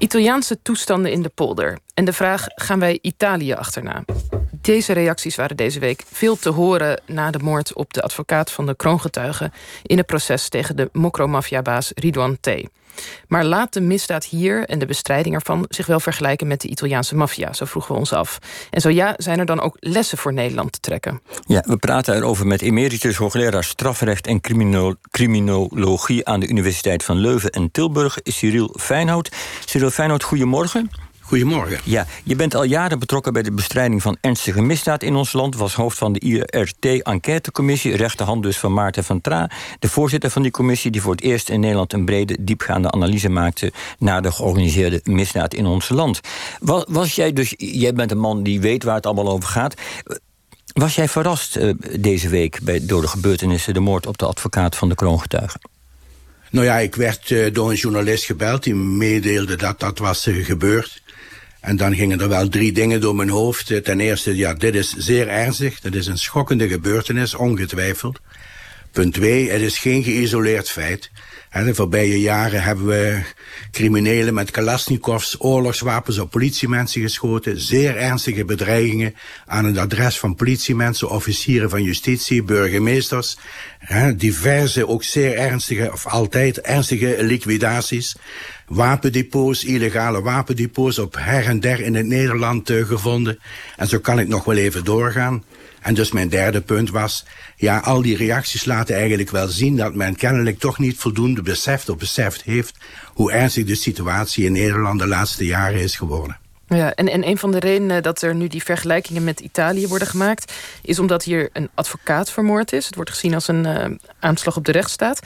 Italiaanse toestanden in de polder. En de vraag, gaan wij Italië achterna? Deze reacties waren deze week veel te horen... na de moord op de advocaat van de kroongetuigen... in het proces tegen de mokro-maffiabaas Ridwan T. Maar laat de misdaad hier en de bestrijding ervan zich wel vergelijken met de Italiaanse maffia? Zo vroegen we ons af. En zo ja, zijn er dan ook lessen voor Nederland te trekken? Ja, we praten erover met emeritus hoogleraar strafrecht en criminologie aan de Universiteit van Leuven en Tilburg, Cyril Feinhout. Cyril Feinhout, goedemorgen. Goedemorgen. Ja, je bent al jaren betrokken bij de bestrijding van ernstige misdaad in ons land. Was hoofd van de IRT-enquêtecommissie, rechterhand dus van Maarten van Tra. De voorzitter van die commissie die voor het eerst in Nederland een brede, diepgaande analyse maakte naar de georganiseerde misdaad in ons land. Was, was jij dus, jij bent een man die weet waar het allemaal over gaat. Was jij verrast uh, deze week bij, door de gebeurtenissen, de moord op de advocaat van de kroongetuigen? Nou ja, ik werd uh, door een journalist gebeld die meedeelde dat dat was uh, gebeurd. En dan gingen er wel drie dingen door mijn hoofd. Ten eerste, ja, dit is zeer ernstig. Dat is een schokkende gebeurtenis, ongetwijfeld. Punt twee, het is geen geïsoleerd feit. De voorbije jaren hebben we criminelen met Kalashnikovs, oorlogswapens op politiemensen geschoten. Zeer ernstige bedreigingen aan het adres van politiemensen, officieren van justitie, burgemeesters. Diverse, ook zeer ernstige, of altijd ernstige liquidaties wapendepots, illegale wapendepots op her en der in het Nederland uh, gevonden. En zo kan ik nog wel even doorgaan. En dus mijn derde punt was, ja, al die reacties laten eigenlijk wel zien dat men kennelijk toch niet voldoende beseft of beseft heeft hoe ernstig de situatie in Nederland de laatste jaren is geworden. Ja, en, en een van de redenen dat er nu die vergelijkingen met Italië worden gemaakt... is omdat hier een advocaat vermoord is. Het wordt gezien als een uh, aanslag op de rechtsstaat.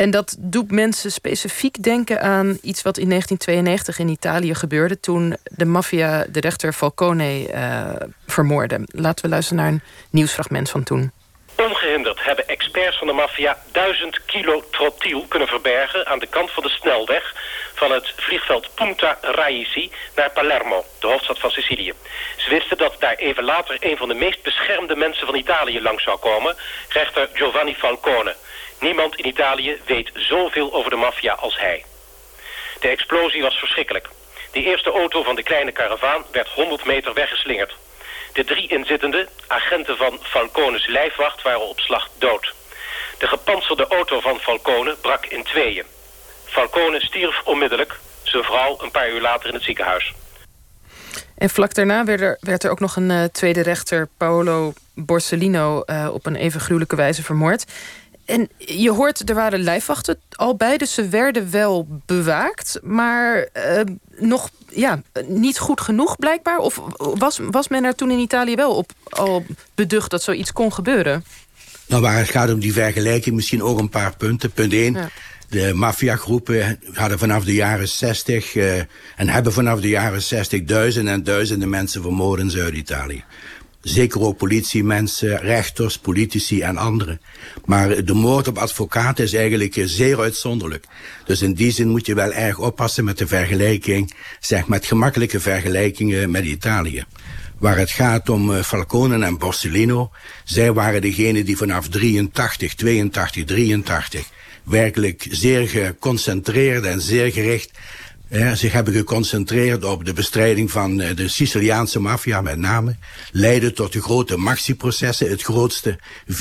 En dat doet mensen specifiek denken aan iets wat in 1992 in Italië gebeurde... toen de maffia de rechter Falcone uh, vermoordde. Laten we luisteren naar een nieuwsfragment van toen. Ongehinderd hebben experts van de maffia duizend kilo trotiel kunnen verbergen... aan de kant van de snelweg van het vliegveld Punta Raisi naar Palermo, de hoofdstad van Sicilië. Ze wisten dat daar even later een van de meest beschermde mensen van Italië langs zou komen... rechter Giovanni Falcone... Niemand in Italië weet zoveel over de maffia als hij. De explosie was verschrikkelijk. De eerste auto van de kleine karavaan werd 100 meter weggeslingerd. De drie inzittenden, agenten van Falcones lijfwacht, waren op slag dood. De gepantserde auto van Falcone brak in tweeën. Falcone stierf onmiddellijk, zijn vrouw een paar uur later in het ziekenhuis. En vlak daarna werd er, werd er ook nog een uh, tweede rechter, Paolo Borsellino, uh, op een even gruwelijke wijze vermoord. En je hoort, er waren lijfwachten al bij, dus ze werden wel bewaakt. Maar uh, nog ja, niet goed genoeg blijkbaar? Of was, was men er toen in Italië wel op al beducht dat zoiets kon gebeuren? Nou, waar het gaat om die vergelijking, misschien ook een paar punten. Punt 1. Ja. De maffiagroepen hadden vanaf de jaren 60 uh, en hebben vanaf de jaren 60 duizenden en duizenden mensen vermoord in Zuid-Italië. Zeker ook politiemensen, rechters, politici en anderen. Maar de moord op advocaten is eigenlijk zeer uitzonderlijk. Dus in die zin moet je wel erg oppassen met de vergelijking, zeg met gemakkelijke vergelijkingen met Italië. Waar het gaat om uh, Falcone en Borsellino, zij waren degenen die vanaf 83, 82, 83 werkelijk zeer geconcentreerd en zeer gericht ja, zich hebben geconcentreerd op de bestrijding van uh, de Siciliaanse maffia met name. Leidde tot de grote maxi-processen, het grootste 84-86,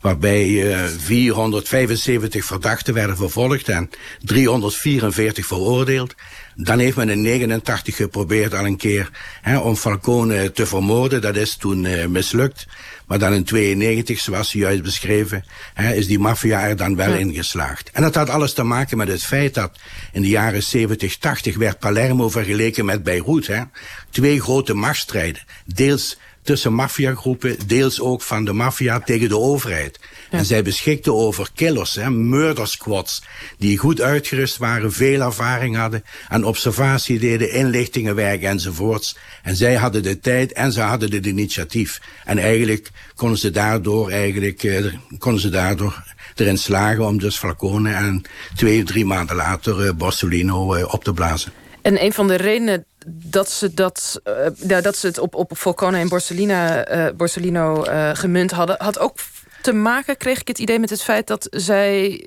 waarbij uh, 475 verdachten werden vervolgd en 344 veroordeeld. Dan heeft men in 89 geprobeerd al een keer hè, om Falcone te vermoorden. Dat is toen uh, mislukt. Maar dan in 92, zoals u juist beschreven, hè, is die maffia er dan wel ja. in geslaagd. En dat had alles te maken met het feit dat in de jaren 70, 80 werd Palermo vergeleken met Beirut. Hè. Twee grote machtsstrijden. Deels tussen maffiagroepen, deels ook van de maffia tegen de overheid. Ja. En zij beschikten over killers, hè, murder squads, die goed uitgerust waren, veel ervaring hadden, aan observatie deden, inlichtingenwerk enzovoorts. En zij hadden de tijd en ze hadden het initiatief. En eigenlijk konden ze daardoor, eigenlijk, eh, konden ze daardoor erin slagen om dus Flacone en twee, drie maanden later uh, Borsellino uh, op te blazen. En een van de redenen dat ze, dat, uh, ja, dat ze het op, op Falcone en Borsellino, uh, Borsellino uh, gemunt hadden... had ook te maken, kreeg ik het idee, met het feit dat zij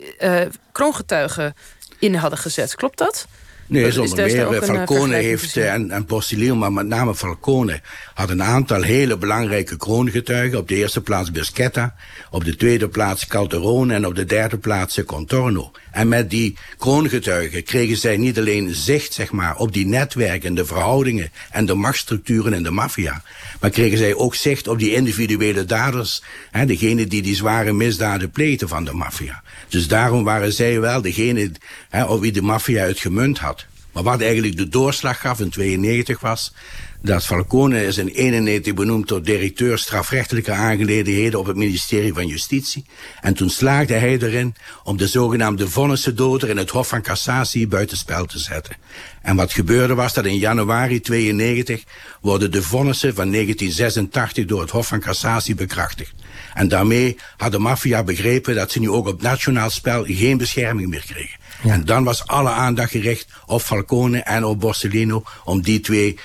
kroongetuigen in hadden gezet. Klopt dat? Nee, zonder meer. Eh, Falcone heeft, eh, en, en Borsellino, maar met name Falcone, had een aantal hele belangrijke kroongetuigen. Op de eerste plaats Beschetta, op de tweede plaats Calderone en op de derde plaats Contorno. En met die kroongetuigen kregen zij niet alleen zicht zeg maar, op die netwerken, de verhoudingen en de machtsstructuren in de maffia. Maar kregen zij ook zicht op die individuele daders, hè, degene die die zware misdaden pleegden van de maffia. Dus daarom waren zij wel degene hè, op wie de maffia het gemunt had. Maar wat eigenlijk de doorslag gaf in 92 was dat Falcone is in 91 benoemd tot directeur strafrechtelijke aangelegenheden op het ministerie van Justitie. En toen slaagde hij erin om de zogenaamde vonnissendoder in het Hof van Cassatie buitenspel te zetten. En wat gebeurde was dat in januari 92 worden de vonnissen van 1986 door het Hof van Cassatie bekrachtigd. En daarmee had de maffia begrepen dat ze nu ook op nationaal spel geen bescherming meer kregen. En dan was alle aandacht gericht op Falcone en op Borsellino om die twee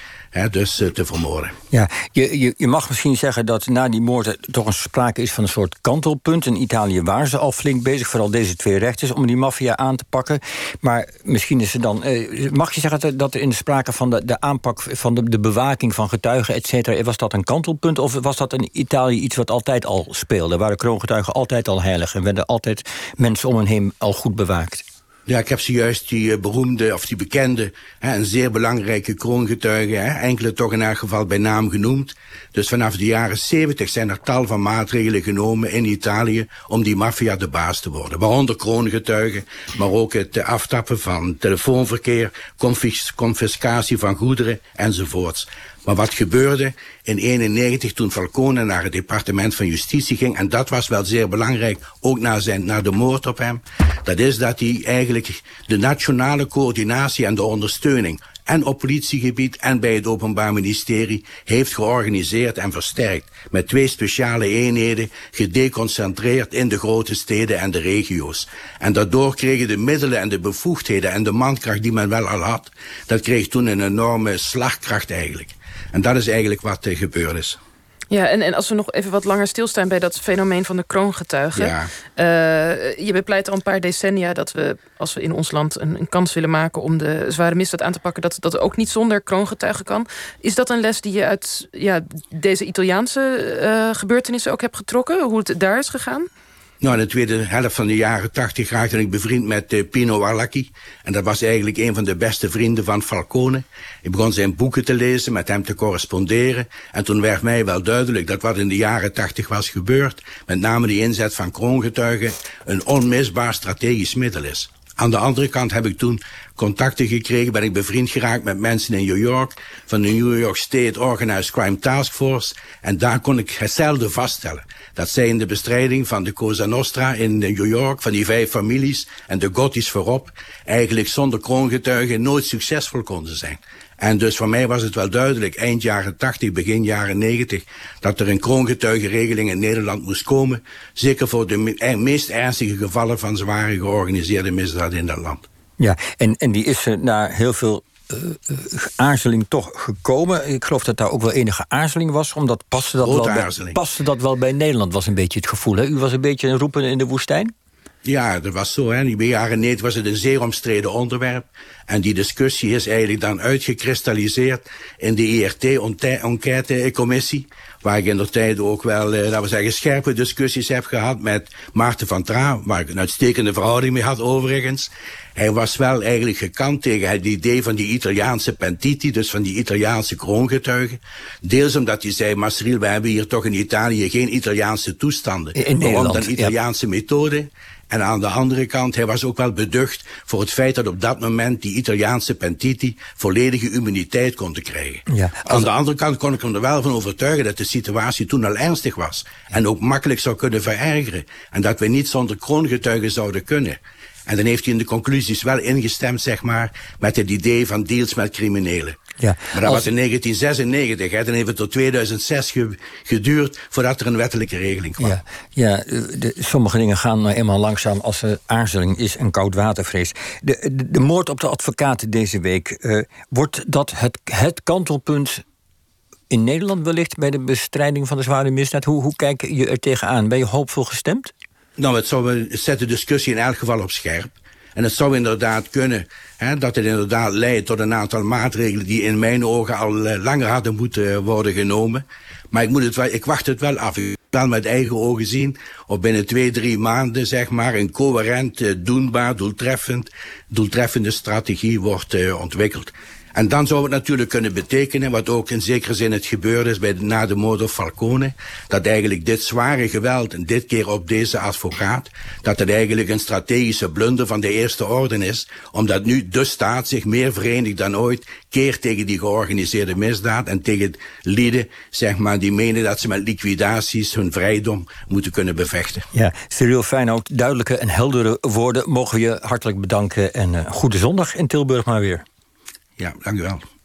dus uh, te vermoorden. Ja, je, je, je, mag misschien zeggen dat na die moorden toch een sprake is van een soort kantelpunt. In Italië waren ze al flink bezig, vooral deze twee rechters, om die maffia aan te pakken. Maar misschien is er dan. Uh, mag je zeggen dat er in de sprake van de, de aanpak van de, de bewaking van getuigen, et cetera, was dat een kantelpunt? Of was dat in Italië iets wat altijd al speelde? Waren kroongetuigen altijd al heilig en werden altijd mensen om hen heen al goed bewaakt? Ja, ik heb zojuist die uh, beroemde, of die bekende, hè, een zeer belangrijke kroongetuige, hè, enkele toch in elk geval bij naam genoemd. Dus vanaf de jaren 70 zijn er tal van maatregelen genomen in Italië om die maffia de baas te worden. Waaronder kroongetuigen, maar ook het aftappen van telefoonverkeer, confiscatie van goederen enzovoorts. Maar wat gebeurde in 91 toen Falcone naar het departement van justitie ging... en dat was wel zeer belangrijk, ook na, zijn, na de moord op hem... dat is dat hij eigenlijk de nationale coördinatie en de ondersteuning en op politiegebied en bij het Openbaar Ministerie heeft georganiseerd en versterkt met twee speciale eenheden gedeconcentreerd in de grote steden en de regio's. En daardoor kregen de middelen en de bevoegdheden en de mankracht die men wel al had, dat kreeg toen een enorme slagkracht eigenlijk. En dat is eigenlijk wat er gebeurd is. Ja, en, en als we nog even wat langer stilstaan bij dat fenomeen van de kroongetuigen. Ja. Uh, je bepleit al een paar decennia dat we, als we in ons land een, een, kans willen maken om de zware misdaad aan te pakken, dat dat ook niet zonder kroongetuigen kan. Is dat een les die je uit ja, deze Italiaanse uh, gebeurtenissen ook hebt getrokken? Hoe het daar is gegaan? Nou, in de tweede helft van de jaren tachtig raakte ik bevriend met uh, Pino Arlacchi. En dat was eigenlijk een van de beste vrienden van Falcone. Ik begon zijn boeken te lezen, met hem te corresponderen. En toen werd mij wel duidelijk dat wat in de jaren tachtig was gebeurd... met name de inzet van kroongetuigen... een onmisbaar strategisch middel is. Aan de andere kant heb ik toen contacten gekregen, ben ik bevriend geraakt met mensen in New York van de New York State Organized Crime Task Force. En daar kon ik hetzelfde vaststellen. Dat zij in de bestrijding van de Cosa Nostra in New York, van die vijf families en de Gothi's voorop, eigenlijk zonder kroongetuigen nooit succesvol konden zijn. En dus voor mij was het wel duidelijk, eind jaren 80, begin jaren 90, dat er een kroongetuigenregeling in Nederland moest komen. Zeker voor de eh, meest ernstige gevallen van zware georganiseerde misdaad in dat land. Ja, en, en die is er na heel veel uh, aarzeling toch gekomen. Ik geloof dat daar ook wel enige aarzeling was, omdat paste dat, wel bij, paste dat wel bij Nederland, was een beetje het gevoel. Hè? U was een beetje een roepen in de woestijn? Ja, dat was zo. Hè. In de jaren 90 was het een zeer omstreden onderwerp. En die discussie is eigenlijk dan uitgekristalliseerd in de IRT-enquête-commissie. Waar ik in de tijd ook wel, eh, laten we zeggen, scherpe discussies heb gehad met Maarten van Tra. Waar ik een uitstekende verhouding mee had overigens. Hij was wel eigenlijk gekant tegen het idee van die Italiaanse pentiti, dus van die Italiaanse kroongetuigen. Deels omdat hij zei, Masriel, we hebben hier toch in Italië geen Italiaanse toestanden. In Nederland, dan Italiaanse methode. En aan de andere kant, hij was ook wel beducht voor het feit dat op dat moment die Italiaanse pentiti volledige immuniteit konden krijgen. Ja, Aan de andere kant kon ik hem er wel van overtuigen dat de situatie toen al ernstig was. En ook makkelijk zou kunnen verergeren. En dat we niet zonder kroongetuigen zouden kunnen. En dan heeft hij in de conclusies wel ingestemd, zeg maar, met het idee van deals met criminelen. Ja, maar dat was in 1996, hè. dan heeft het tot 2006 geduurd voordat er een wettelijke regeling kwam. Ja, ja de, sommige dingen gaan nou eenmaal langzaam als er aarzeling is en koudwatervrees. De, de, de moord op de advocaat deze week, uh, wordt dat het, het kantelpunt in Nederland wellicht bij de bestrijding van de zware misdaad? Hoe, hoe kijk je er tegenaan? Ben je hoopvol gestemd? Nou, het, zou, zet de discussie in elk geval op scherp. En het zou inderdaad kunnen hè, dat het inderdaad leidt tot een aantal maatregelen die in mijn ogen al langer hadden moeten worden genomen. Maar ik, moet het wel, ik wacht het wel af. Ik wel met eigen ogen zien of binnen twee, drie maanden zeg maar een coherent, doenbaar, doeltreffend, doeltreffende strategie wordt ontwikkeld. En dan zou het natuurlijk kunnen betekenen, wat ook in zekere zin het gebeurde is bij de, na de moord op Falcone, dat eigenlijk dit zware geweld, en dit keer op deze advocaat, dat het eigenlijk een strategische blunder van de eerste orde is, omdat nu de staat zich meer verenigt dan ooit keert tegen die georganiseerde misdaad en tegen lieden, zeg maar, die menen dat ze met liquidaties hun vrijdom moeten kunnen bevechten. Ja, Cyril Feyenoord, duidelijke en heldere woorden mogen we je hartelijk bedanken en uh, goede zondag in Tilburg maar weer. Ja, dank u wel.